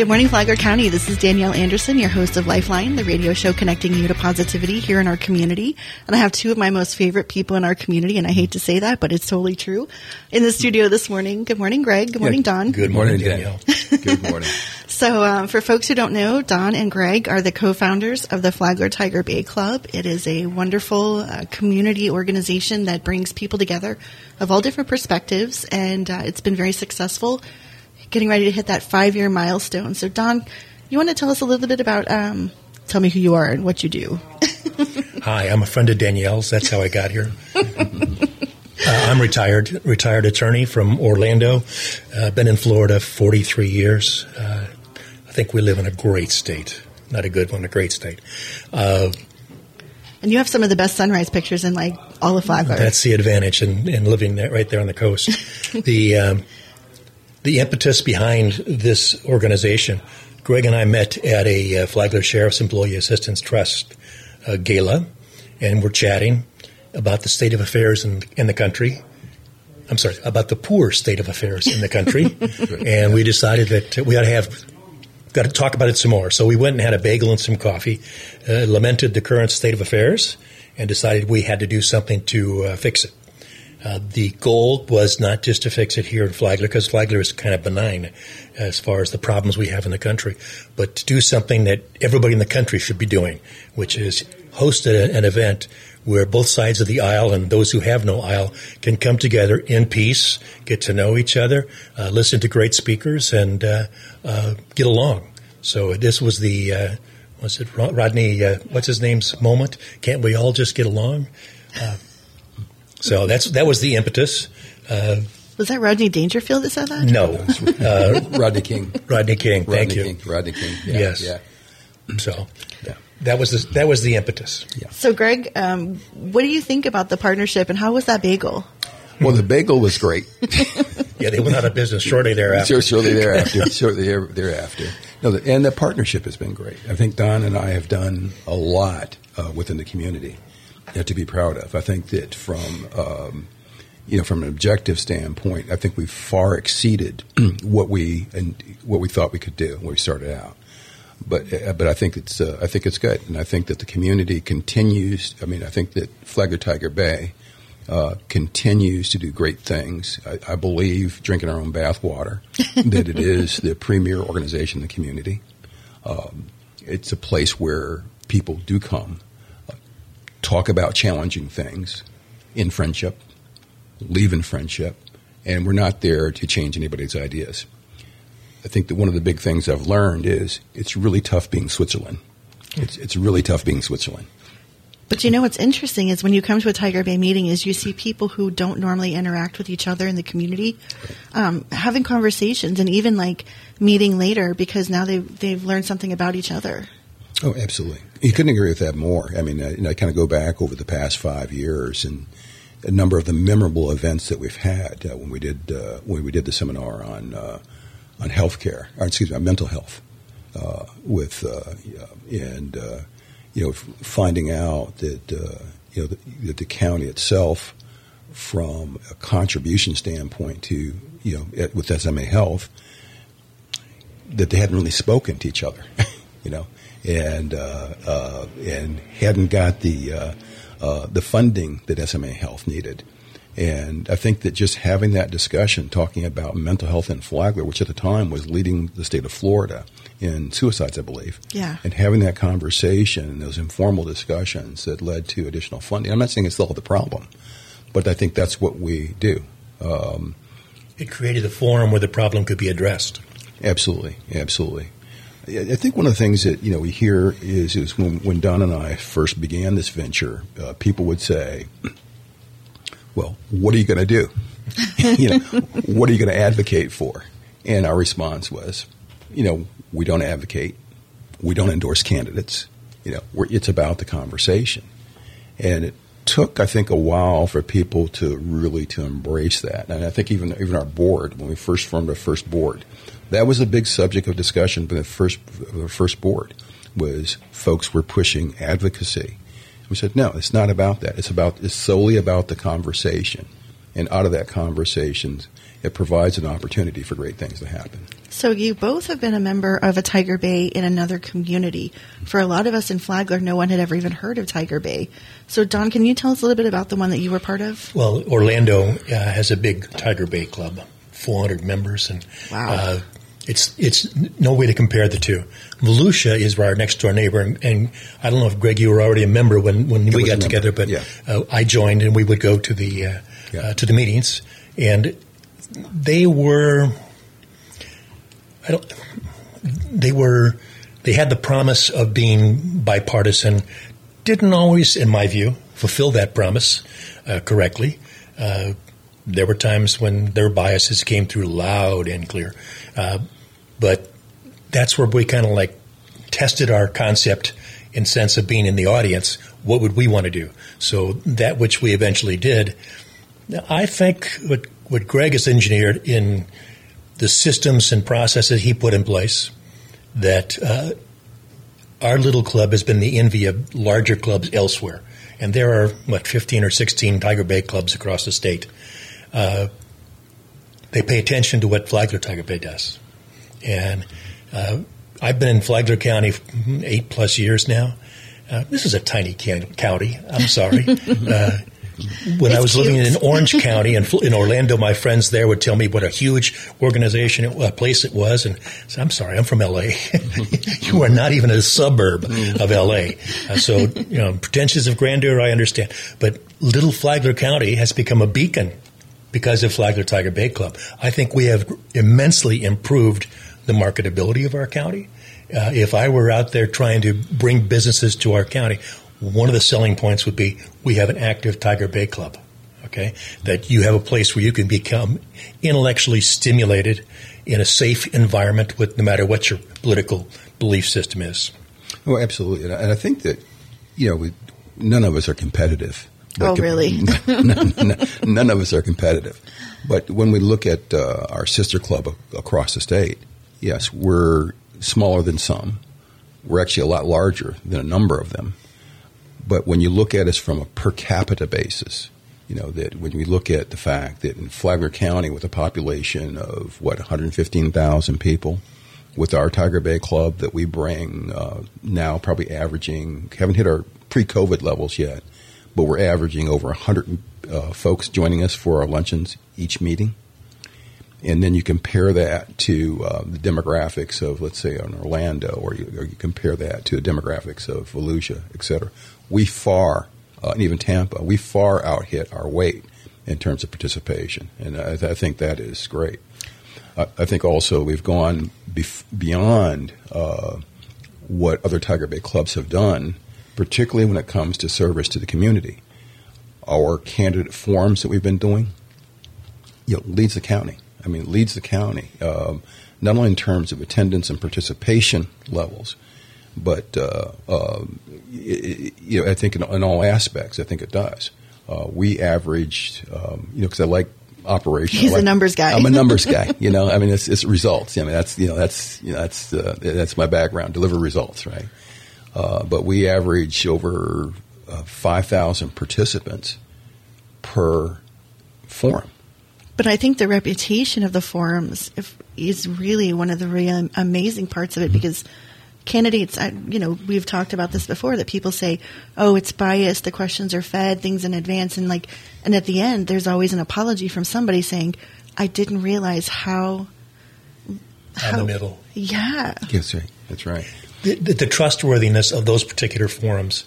Good morning, Flagler County. This is Danielle Anderson, your host of Lifeline, the radio show connecting you to positivity here in our community. And I have two of my most favorite people in our community, and I hate to say that, but it's totally true. In the studio this morning, good morning, Greg. Good morning, Don. Good morning, Danielle. Good morning. So, um, for folks who don't know, Don and Greg are the co-founders of the Flagler Tiger Bay Club. It is a wonderful uh, community organization that brings people together of all different perspectives, and uh, it's been very successful. Getting ready to hit that five-year milestone. So, Don, you want to tell us a little bit about? Um, tell me who you are and what you do. Hi, I'm a friend of Danielle's. That's how I got here. Uh, I'm retired, retired attorney from Orlando. Uh, been in Florida 43 years. Uh, I think we live in a great state. Not a good one, a great state. Uh, And you have some of the best sunrise pictures in like all of Flagler. That's the advantage in, in living there, right there on the coast. the um, the impetus behind this organization, Greg and I met at a uh, Flagler Sheriff's Employee Assistance Trust uh, gala, and we're chatting about the state of affairs in, in the country. I'm sorry, about the poor state of affairs in the country, and we decided that we ought to have got to talk about it some more. So we went and had a bagel and some coffee, uh, lamented the current state of affairs, and decided we had to do something to uh, fix it. Uh, the goal was not just to fix it here in Flagler, because Flagler is kind of benign as far as the problems we have in the country, but to do something that everybody in the country should be doing, which is host a, an event where both sides of the aisle and those who have no aisle can come together in peace, get to know each other, uh, listen to great speakers, and uh, uh, get along. So this was the uh, was it Rodney? Uh, what's his name's moment? Can't we all just get along? So that's that was the impetus. Uh, Was that Rodney Dangerfield that said that? no, uh, Rodney King. Rodney King. Rodney Thank you. King. Rodney King. Yeah, Yes. Yeah. So Yeah. that was the, that was the impetus. So, Greg, um, what do you think about the partnership, and how was that bagel? Well, the bagel was great. Yeah, they went out of business shortly thereafter. Sure, shortly thereafter. shortly thereafter. No, the, and the partnership has been great. I think Don and I have done a lot uh, within the community uh, to be proud of. I think that from um, you know from an objective standpoint, I think we've far exceeded what we and what we thought we could do when we started out. But uh, but I think it's uh, I think it's good, and I think that the community continues. I mean, I think that Flagler Tiger Bay uh, continues to do great things. I, I believe, drinking our own bathwater, that it is the premier organization in the community. Um, it's a place where people do come, talk about challenging things in friendship, leave in friendship, and we're not there to change anybody's ideas. I think that one of the big things I've learned is it's really tough being Switzerland. It's, it's really tough being Switzerland. But you know what's interesting is when you come to a Tiger Bay meeting is you see people who don't normally interact with each other in the community um, having conversations and even like meeting later because now they they've learned something about each other. Oh, absolutely. You couldn't agree with that more. I mean, I, you know, I kind of go back over the past five years and a number of the memorable events that we've had uh, when we did uh, when we did the seminar on uh, on healthcare, or excuse me, on mental health, uh, with uh, and uh, you know finding out that you know that, that the county itself, from a contribution standpoint to you know with SMA Health, that they hadn't really spoken to each other, you know, and uh, uh, and hadn't got the uh, uh, the funding that SMA Health needed. And I think that just having that discussion, talking about mental health in Flagler, which at the time was leading the state of Florida in suicides, I believe, Yeah. and having that conversation and those informal discussions that led to additional funding. I'm not saying it's all the problem, but I think that's what we do. Um, It created a forum where the problem could be addressed. Absolutely, absolutely. I think one of the things that you know we hear is is when when Don and I first began this venture, uh, people would say, "Well, what are you going to do? you know, what are you going to advocate for?" And our response was, "You know, we don't advocate, we don't endorse candidates. You know, it's about the conversation." And it took, I think, a while for people to really to embrace that. And I think even even our board, when we first formed our first board, that was a big subject of discussion. But the first the first board was folks were pushing advocacy. We said, no, it's not about that. It's about it's solely about the conversation. And out of that conversation, it provides an opportunity for great things to happen. So you both have been a member of a Tiger Bay in another community. For a lot of us in Flagler, no one had ever even heard of Tiger Bay. So Don, can you tell us a little bit about the one that you were part of? Well, Orlando uh, has a big Tiger Bay club, 400 members, and Wow. uh, it's it's no way to compare the two. Volusia is our next door neighbor, and, and I don't know if Greg, you were already a member when, when we got together, but yeah. uh, I joined, and we would go to the uh, Yeah. uh, to the meetings, and they were. I don't. They were. They had the promise of being bipartisan. Didn't always, in my view, fulfill that promise uh, correctly. There were times when their biases came through loud and clear, uh, but that's where we kind of like tested our concept in sense of being in the audience. What would we want to do? So that which we eventually did. I think what what Greg has engineered in the systems and processes he put in place that uh, our little club has been the envy of larger clubs elsewhere. And there are, what, 15 or 16 Tiger Bay clubs across the state. Uh, they pay attention to what Flagler Tiger Bay does. And uh, I've been in Flagler County eight plus years now. Uh, this is a tiny can- county. I'm sorry. uh, when I It's was living in Orange County in, in Orlando, my friends there would tell me what a huge organization, it, uh, place it was, and so I'm sorry, I'm from LA. you are not even a suburb of LA. Uh, so, you know, pretensions of grandeur, I understand, but Little Flagler County has become a beacon because of Flagler Tiger Bay Club. I think we have immensely improved the marketability of our county. Uh, if I were out there trying to bring businesses to our county, one of the selling points would be we have an active Tiger Bay Club. Okay, that you have a place where you can become intellectually stimulated in a safe environment with no matter what your political belief system is. Oh, absolutely. And I, think that, you know, we, none of us are competitive. Oh, really? none, none- none of us are competitive. But when we look at uh, our sister club a- across the state, yes, we're smaller than some. We're actually a lot larger than a number of them. But when you look at us from a per capita basis, you know, that when we look at the fact that in Flagler County, with a population of, what, 115,000 people, with our Tiger Bay Club that we bring uh, now probably averaging, haven't hit our pre COVID levels yet, but we're averaging over 100 uh, folks joining us for our luncheons each meeting. And then you compare that to uh, the demographics of, let's say, in Orlando, or you, or you compare that to the demographics of Volusia, et cetera. We far, uh, and even Tampa, we far out hit our weight in terms of participation. And I, I think that is great. I, I think also we've gone bef- beyond uh, what other Tiger Bay clubs have done, particularly when it comes to service to the community. Our candidate forums that we've been doing, you know, leads the county. I mean, leads the county, um, not only in terms of attendance and participation levels, but uh, um, y- you know, I think in, in all aspects, I think it does. Uh, we averaged, um, you know, because I like operation. I He's a numbers guy. I'm a numbers guy. You know, I mean, it's, it's results. I mean, that's you know, that's you know, that's uh, that's my background. Deliver results, right? Uh, but we average over uh, five thousand participants per forum. But I think the reputation of the forums if, is really one of the real amazing parts of it because candidates, I, you know, we've talked about this before that people say, "Oh, it's biased. The questions are fed things in advance," and like, and at the end, there's always an apology from somebody saying, "I didn't realize how." On how the middle. Yeah. Yes, right. That's right. The, the, trustworthiness of those particular forums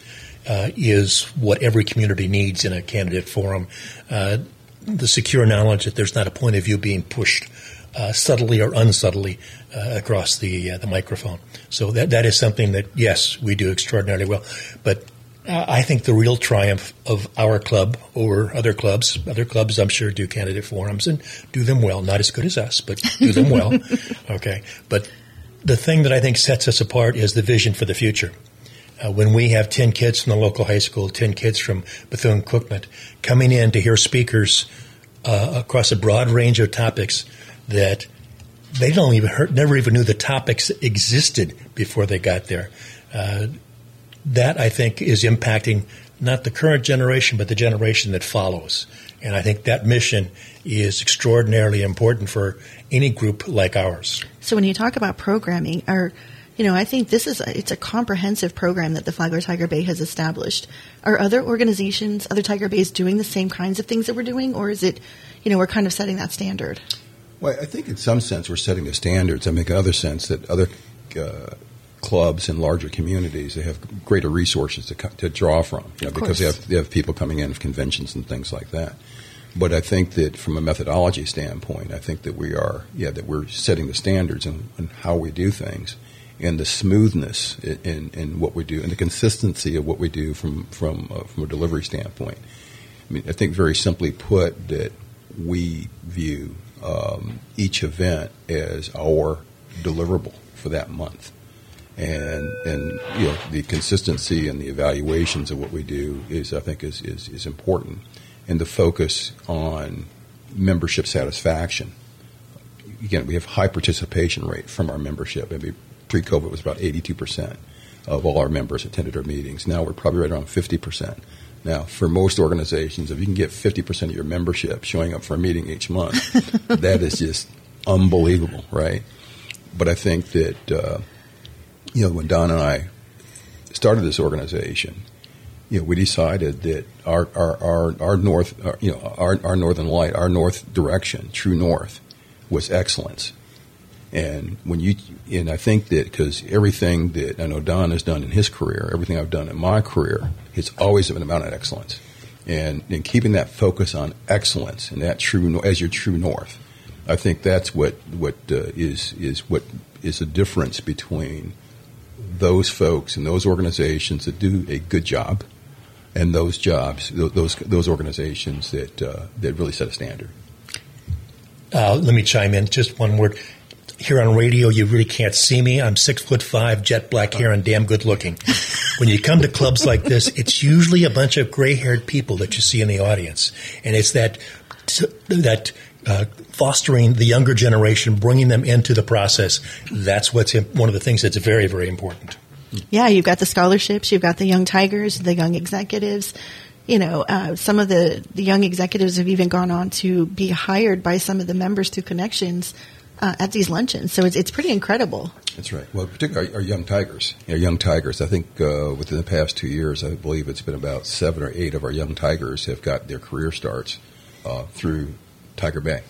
uh, is what every community needs in a candidate forum. Uh, the secure knowledge that there's not a point of view being pushed uh, subtly or unsubtly uh, across the uh, the microphone. So that that is something that yes, we do extraordinarily well. But I think the real triumph of our club over other clubs, other clubs I'm sure do candidate forums and do them well, not as good as us, but do them well. okay, but the thing that I think sets us apart is the vision for the future. Uh, when we have 10 kids from the local high school, 10 kids from Bethune Cookman coming in to hear speakers uh, across a broad range of topics that they don't even heard, never even knew the topics existed before they got there. Uh, that I think is impacting not the current generation, but the generation that follows. And I think that mission is extraordinarily important for any group like ours. So when you talk about programming, or you know, I think this is a, it's a comprehensive program that the Flagler Tiger Bay has established. Are other organizations, other Tiger Bays, doing the same kinds of things that we're doing, or is it, you know, we're kind of setting that standard? Well, I think in some sense we're setting the standards. I make other sense that other uh, clubs in larger communities they have greater resources to, to draw from, you know, because they have they have people coming in of conventions and things like that. But I think that from a methodology standpoint, I think that we are, yeah, that we're setting the standards in how we do things and the smoothness in, in, what we do and the consistency of what we do from, from, uh, from a delivery standpoint. I mean, I think very simply put that we view um, each event as our deliverable for that month. And, and you know the consistency and the evaluations of what we do is I think is, is, is important and the focus on membership satisfaction. Again, we have high participation rate from our membership. Maybe pre-COVID was about 82% of all our members attended our meetings. Now we're probably right around 50%. Now, for most organizations, if you can get 50% of your membership showing up for a meeting each month, that is just unbelievable, right? But I think that, uh, you know, when Don and I started this organization, you know, we decided that our our our, our north, our, you know, our our northern light, our north direction, true north, was excellence. And when you and I think that because everything that I know Don has done in his career, everything I've done in my career, it's always been about excellence, and and keeping that focus on excellence and that true as your true north. I think that's what what uh, is is what is the difference between those folks and those organizations that do a good job and those jobs, those those organizations that uh, that really set a standard. Uh, let me chime in just one word. Here on radio, you really can't see me. I'm six foot five, jet black hair, and damn good looking. when you come to clubs like this, it's usually a bunch of gray haired people that you see in the audience, and it's that that uh, fostering the younger generation, bringing them into the process. That's what's one of the things that's very, very important. Yeah, you've got the scholarships, you've got the young tigers, the young executives. You know, uh, some of the, the young executives have even gone on to be hired by some of the members through connections uh, at these luncheons. So it's, it's pretty incredible. That's right. Well, particularly our, our young tigers. Our young tigers. I think uh, within the past two years, I believe it's been about seven or eight of our young tigers have got their career starts uh, through Tiger Bay.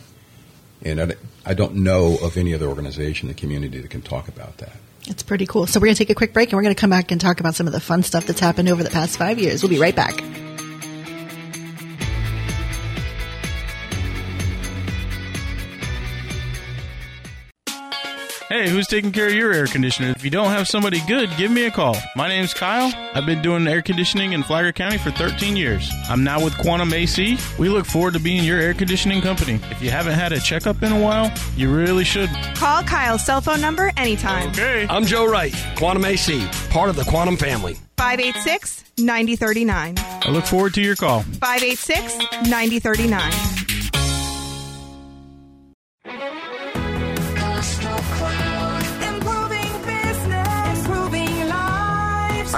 And I, I don't know of any other organization in the community that can talk about that. It's pretty cool. So we're going to take a quick break and we're going to come back and talk about some of the fun stuff that's happened over the past five years. We'll be right back. Hey, who's taking care of your air conditioner? If you don't have somebody good, give me a call. My name's Kyle. I've been doing air conditioning in Flagler County for 13 years. I'm now with Quantum AC. We look forward to being your air conditioning company. If you haven't had a checkup in a while, you really should. Call Kyle's cell phone number anytime. Okay. I'm Joe Wright, Quantum AC, part of the Quantum family. 586 9039. I look forward to your call. 586 9039.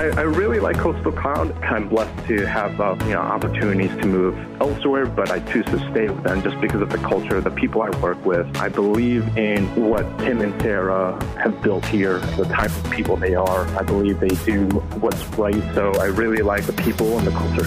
I, I, really like Coastal Cloud. I'm blessed to have uh, you know opportunities to move elsewhere, but I choose to stay with them just because of the culture, the people I work with. I believe in what Tim and Sarah have built here, the type of people they are. I believe they do what's right, so I really like the people and the culture.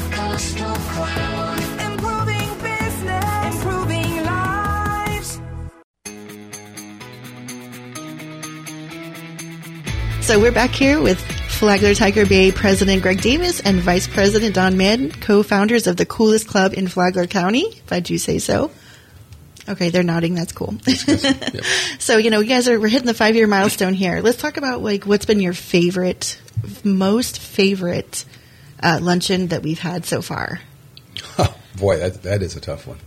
So we're back here with Flagler Tiger Bay President Greg Davis and Vice President Don Madden, co-founders of the coolest club in Flagler County, if I do say so. Okay, they're nodding. That's cool. yep. So you know, you guys are we're hitting the five year milestone here. Let's talk about like what's been your favorite, most favorite uh, luncheon that we've had so far. Oh, boy, that that is a tough one.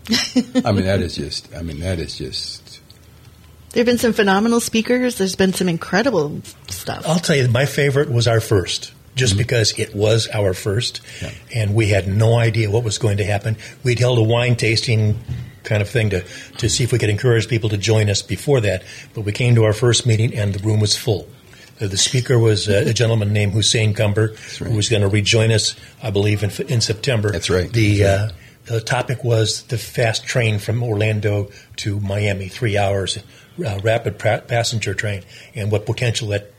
I mean, that is just. I mean, that is just there have been some phenomenal speakers. There's been some incredible stuff. I'll tell you, my favorite was our first, just mm-hmm. because it was our first, yeah. and we had no idea what was going to happen. We'd held a wine tasting kind of thing to, to see if we could encourage people to join us before that, but we came to our first meeting and the room was full. Uh, the speaker was uh, a gentleman named Husein Cumber, right. who was going to rejoin us, I believe, in, in September. That's right. The, That's uh, the topic was the fast train from Orlando to Miami, three hours, uh, rapid pa- passenger train, and what potential that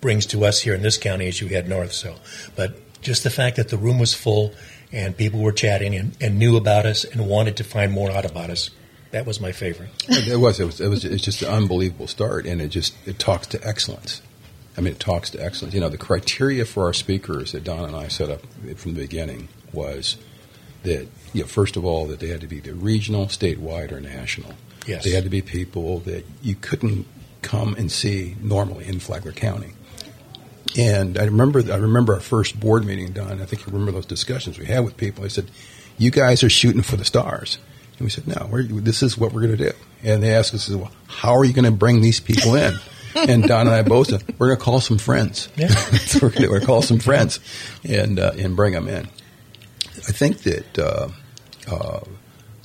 brings to us here in this county as you head north. So, but just the fact that the room was full and people were chatting and, and knew about us and wanted to find more out about us. That was my favorite. It was. It was. It was. It's just an unbelievable start, and it just it talks to excellence. I mean, it talks to excellence. You know, the criteria for our speakers that Don and I set up from the beginning was that, you know, first of all, that they had to be the regional, statewide, or national. Yes. They had to be people that you couldn't come and see normally in Flagler County. And I remember, I remember our first board meeting, Don. I think you remember those discussions we had with people. I said, "You guys are shooting for the stars," and we said, "No, we're, this is what we're going to do." And they asked us, "Well, how are you going to bring these people in?" and Don and I both said, "We're going to call some friends. Yeah. We're going to. We're going to call some friends and uh, and bring them in." I think that uh, uh,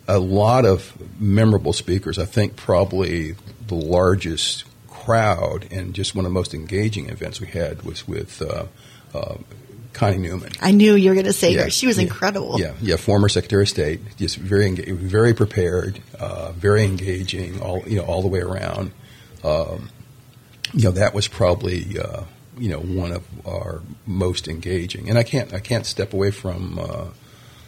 a lot of memorable speakers. I think probably the largest crowd and just one of the most engaging events we had was with uh, uh, Connie Newman. I knew you were going to say Yeah, her. She was yeah, incredible. Yeah, yeah, former Secretary of State, just very very prepared, uh, very engaging, all you know, all the way around. Um, you know, that was probably uh, you know one of our most engaging, and I can't I can't step away from. Uh,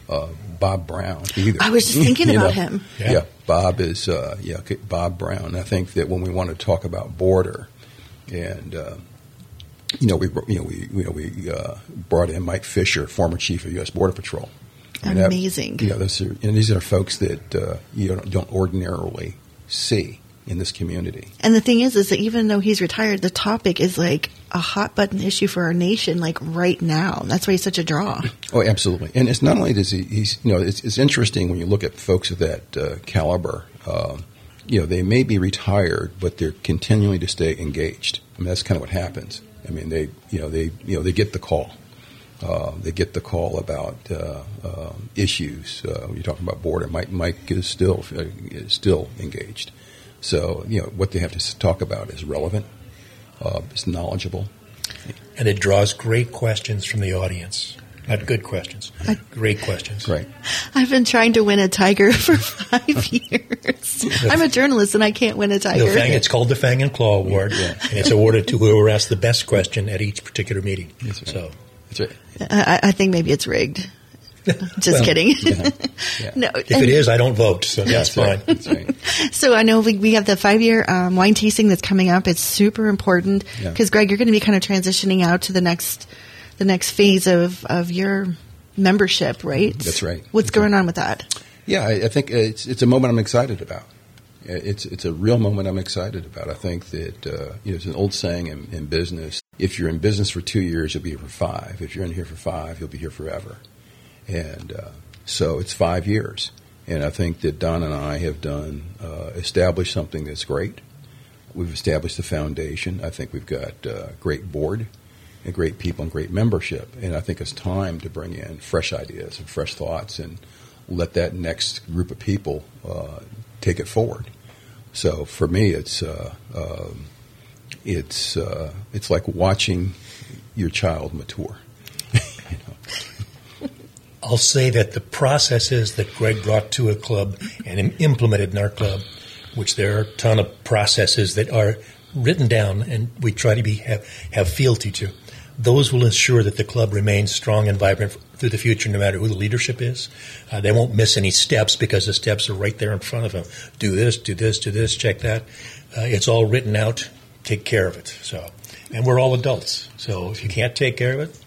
uh, Bob Brown either. I was just thinking about know? him. Yeah. Yeah. Bob is uh, yeah okay, Bob Brown. I think that when we want to talk about border, and uh, you know we you know we you know we uh, brought in Mike Fisher, former chief of U.S. Border Patrol. that- Amazing. you know, those are, and these are folks that uh, you don't, don't ordinarily see in this community. And the thing is, is that even though he's retired, the topic is like a hot button issue for our nation, like right now. That's why he's such a draw. Oh, absolutely. And it's not only does he, he's, you know, it's, it's interesting when you look at folks of that uh, caliber. Um, you know, they may be retired, but they're continuing to stay engaged. I mean, that's kind of what happens. I mean, they, you know, they, you know, they get the call. Uh, they get the call about uh, uh, issues. Uh, you're talking about border. Mike, Mike is still uh, is still engaged. So, you know, what they have to talk about is relevant. Uh, it's knowledgeable. And it draws great questions from the audience. Not good questions, great questions. Right. I've been trying to win a tiger for five years. I'm a journalist and I can't win a The tiger. Fang, it's called the Fang and Claw Award, and it's awarded to whoever asks the best question at each particular meeting. That's right. So, That's right. I, I think maybe it's rigged. Just Well, kidding. Yeah. no, if it is, I don't vote, so that's fine. right. That's right. So I know we, we have the five year um, wine tasting that's coming up. It's super important Yeah. because Greg, you're going to be kind of transitioning out to the next the next phase of of your membership, right? That's right. What's That's going on with that? Yeah, I, I think it's it's a moment I'm excited about. It's it's a real moment I'm excited about. I think that uh, you know it's an old saying in, in business: if you're in business for two years, you'll be here for five. If you're in here for five, you'll be here forever. And uh, so it's five years, and I think that Don and I have done uh, established something that's great. We've established the foundation. I think we've got uh, great board and great people and great membership. And I think it's time to bring in fresh ideas and fresh thoughts and let that next group of people uh, take it forward. So for me, it's uh, um, it's uh, it's like watching your child mature. I'll say that the processes that Greg brought to a club and implemented in our club, which there are a ton of processes that are written down and we try to be have, have fealty to, those will ensure that the club remains strong and vibrant through the future, no matter who the leadership is. Uh, they won't miss any steps because the steps are right there in front of them. Do this, do this, do this, check that. Uh, it's all written out. Take care of it. So, and we're all adults. So if you can't take care of it,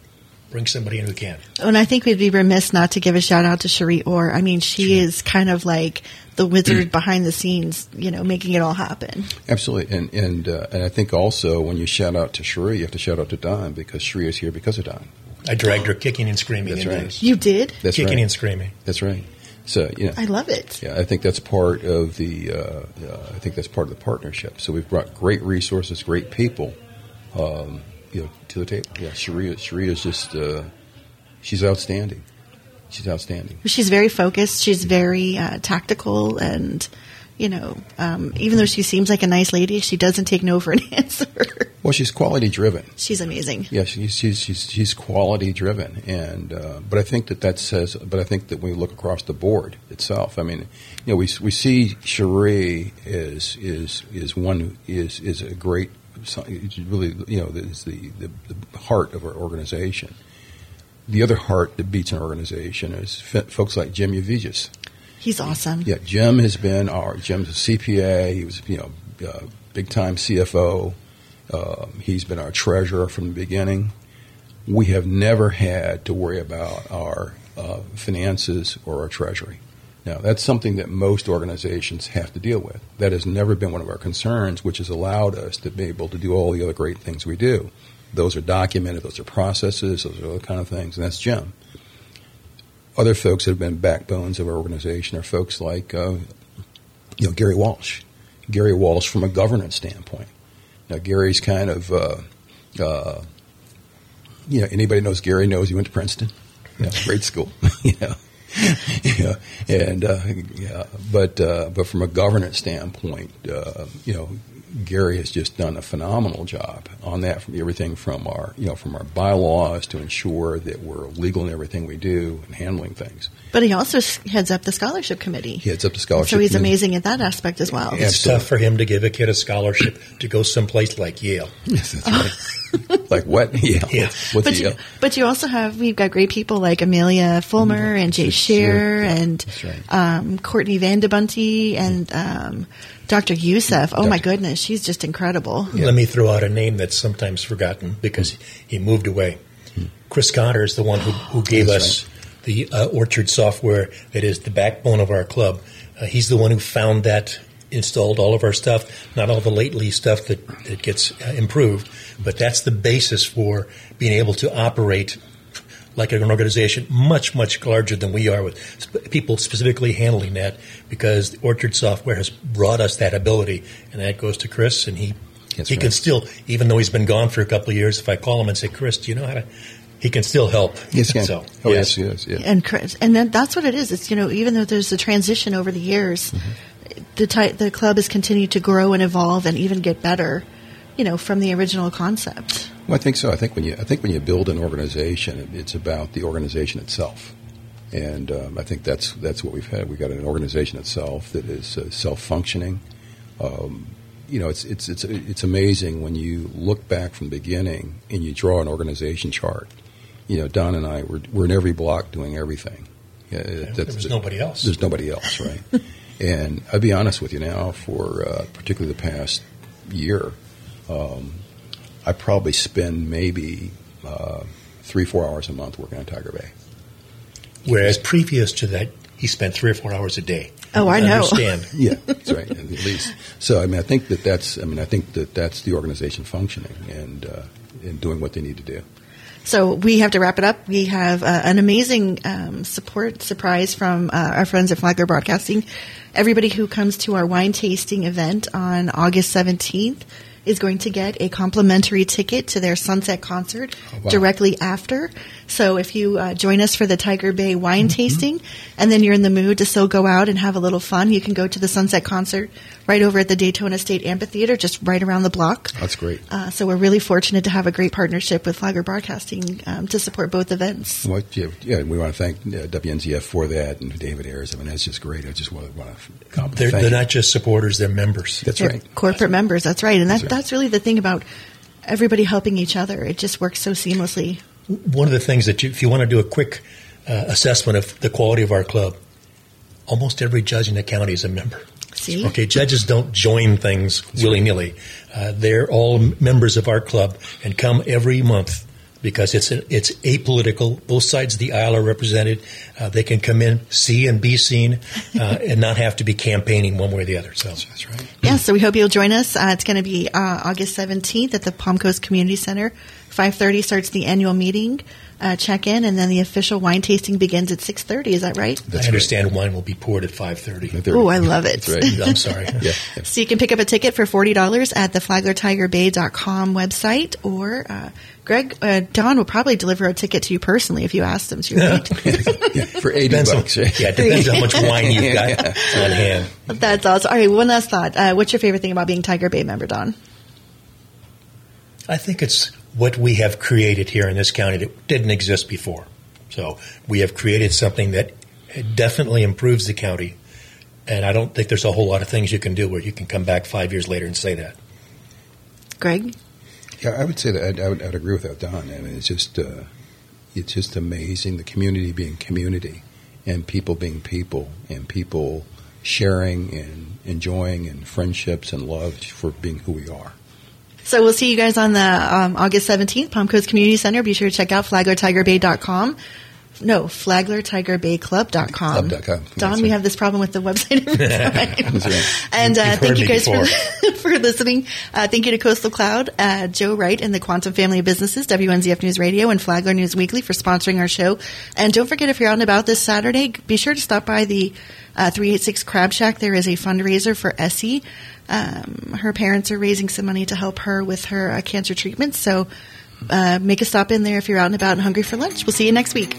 bring somebody in who can. And I think we'd be remiss not to give a shout out to Cherie Orr. I mean, she is kind of like the wizard behind the scenes, you know, making it all happen. Absolutely, and and uh, and I think also when you shout out to Sheree, you have to shout out to Don because Sheree is here because of Don. I dragged her kicking and screaming. That's right. this. You did? That's kicking right. and screaming. That's right. So you know, I love it. Yeah, I think that's part of the. Uh, uh, I think that's part of the partnership. So we've brought great resources, great people, um, you know, to the table. Yeah, Sharia. Sharia is just. Uh, she's outstanding. She's outstanding. She's very focused. She's very uh, tactical, and you know, um, even though she seems like a nice lady, she doesn't take no for an answer. Well, she's quality driven. She's amazing. Yeah, she's she's she's, she's quality driven, and uh, but I think that that says. But I think that when we look across the board itself, I mean, you know, we we see Cherie is is is one who is is a great, really, you know, is the, the the heart of our organization. The other heart that beats an organization is f- folks like Jim Uvigis. He's awesome. Yeah, Jim has been our Jim's a CPA. He was you know uh, big time CFO. Um, he's been our treasurer from the beginning. We have never had to worry about our uh, finances or our treasury. Now, that's something that most organizations have to deal with. That has never been one of our concerns, which has allowed us to be able to do all the other great things we do. Those are documented, those are processes, those are other kind of things, and that's Jim. Other folks that have been backbones of our organization are folks like, uh, you know, Gary Walsh. Gary Walsh from a governance standpoint. Now Gary's kind of, uh, uh, you know, anybody knows Gary knows he went to Princeton. Yeah, great school. know, yeah, and uh, yeah, but uh, but from a governance standpoint, uh, you know, Gary has just done a phenomenal job on that. From everything from our you know from our bylaws to ensure that we're legal in everything we do and handling things. But he also heads up the scholarship committee. He heads up the scholarship. Committee. So he's committee. amazing at that aspect as well. It's Absolutely. tough for him to give a kid a scholarship to go someplace like Yale. Yes, that's right. like what? Yeah. Yeah. What's But the, you, but you also have we've got great people like Amelia Fulmer and Jay Shear Yeah, and that's right. um, Courtney Vandebunty and um, Dr. Youssef. Oh my goodness, she's just incredible. Let me throw out a name that's sometimes forgotten because he moved away. Chris Cotter is the one who, who gave That's us the uh, Orchard software that is the backbone of our club. Uh, he's the one who found that, installed all of our stuff, not all the lately stuff that, that gets uh, improved, but that's the basis for being able to operate like an organization much, much larger than we are with sp- people specifically handling that because the Orchard software has brought us that ability. And that goes to Chris, and he That's he right. can still, even though he's been gone for a couple of years, if I call him and say, Chris, do you know how to, he can still help. Yes, can. So, oh, yes, yes, yeah. And Chris, and then that's what it is. It's you know even though there's a transition over the years, Mm-hmm. the ty- the club has continued to grow and evolve and even get better. You know from the original concept. Well, I think so. I think when you I think when you build an organization, it's about the organization itself, and um, I think that's that's what we've had. We've got an organization itself that is uh, self functioning. Um, you know, it's it's it's it's amazing when you look back from the beginning and you draw an organization chart. You know, Don and I we're we're in every block doing everything. Yeah, there was nobody else. There's nobody else, right? and I'll be honest with you now, for uh, particularly the past year, um, I probably spend maybe uh, three, four hours a month working on Tiger Bay. Whereas previous to that, he spent three or four hours a day. Oh, I know. Understand? Yeah, that's right. At least. So, I mean, I think that that's. I mean, I think that that's the organization functioning and uh, and doing what they need to do. So we have to wrap it up. We have uh, an amazing um, support surprise from uh, our friends at Flagler Broadcasting. Everybody who comes to our wine tasting event on August 17th is going to get a complimentary ticket to their sunset concert Oh, wow. directly after. So if you uh, join us for the Tiger Bay wine tasting and then you're in the mood to still go out and have a little fun, you can go to the sunset concert right over at the Daytona State Amphitheater, just right around the block. That's great. Uh, so we're really fortunate to have a great partnership with Flagler Broadcasting um, to support both events. What, yeah, yeah, we want to thank uh, WNZF for that and David Ayres. I mean, that's just great. I just want to, want to compliment. They're, thank they're you. not just supporters; they're members. That's They're right. Corporate members, that's right. And that, That's right. that's really the thing about everybody helping each other. It just works so seamlessly. One of the things that you, if you want to do a quick uh, assessment of the quality of our club, almost every judge in the county is a member. See? Okay, judges don't join things willy nilly. Uh, they're all members of our club and come every month because it's a, it's apolitical. Both sides of the aisle are represented. Uh, they can come in, see and be seen, uh, and not have to be campaigning one way or the other. So That's right. Yeah, so we hope you'll join us. Uh, it's going to be uh, August 17th at the Palm Coast Community Center. 5.30 starts the annual meeting, uh, check in, and then the official wine tasting begins at 6.30. Is that right? That's I understand wine will be poured at five thirty. Oh, I love it. That's right. I'm sorry. yeah. yeah. So you can pick up a ticket for $40 at the flaglertigerbay.com website, or uh, Greg, uh, Don will probably deliver a ticket to you personally if you ask him to. Right? yeah. For 80 Depends on, bucks. right? yeah, it depends on how much wine you've got on hand. That's awesome. All right, one last thought. Uh, what's your favorite thing about being Tiger Bay member, Don? I think it's what we have created here in this county that didn't exist before. So we have created something that definitely improves the county. And I don't think there's a whole lot of things you can do where you can come back five years later and say that. Greg? Yeah, I would say that I'd, I would, I'd agree with that, Don. I mean, it's just uh, it's just amazing the community being community, and people being people, and people sharing and enjoying, and friendships and love for being who we are. So we'll see you guys on the um, August 17th, Palm Coast Community Center. Be sure to check out flaglertigerbay.com. No, flaglertigerbayclub.com. Club.com. Don, That's we have this problem with the website every time. That's right. And uh, thank you guys for, for listening. Uh, thank you to Coastal Cloud, uh, Joe Wright, and the Quantum Family of Businesses, WNZF News Radio, and Flagler News Weekly for sponsoring our show. And don't forget, if you're out and about this Saturday, be sure to stop by the uh, 386 Crab Shack. There is a fundraiser for Essie. Um, her parents are raising some money to help her with her uh, cancer treatment. So uh, make a stop in there if you're out and about and hungry for lunch. We'll see you next week.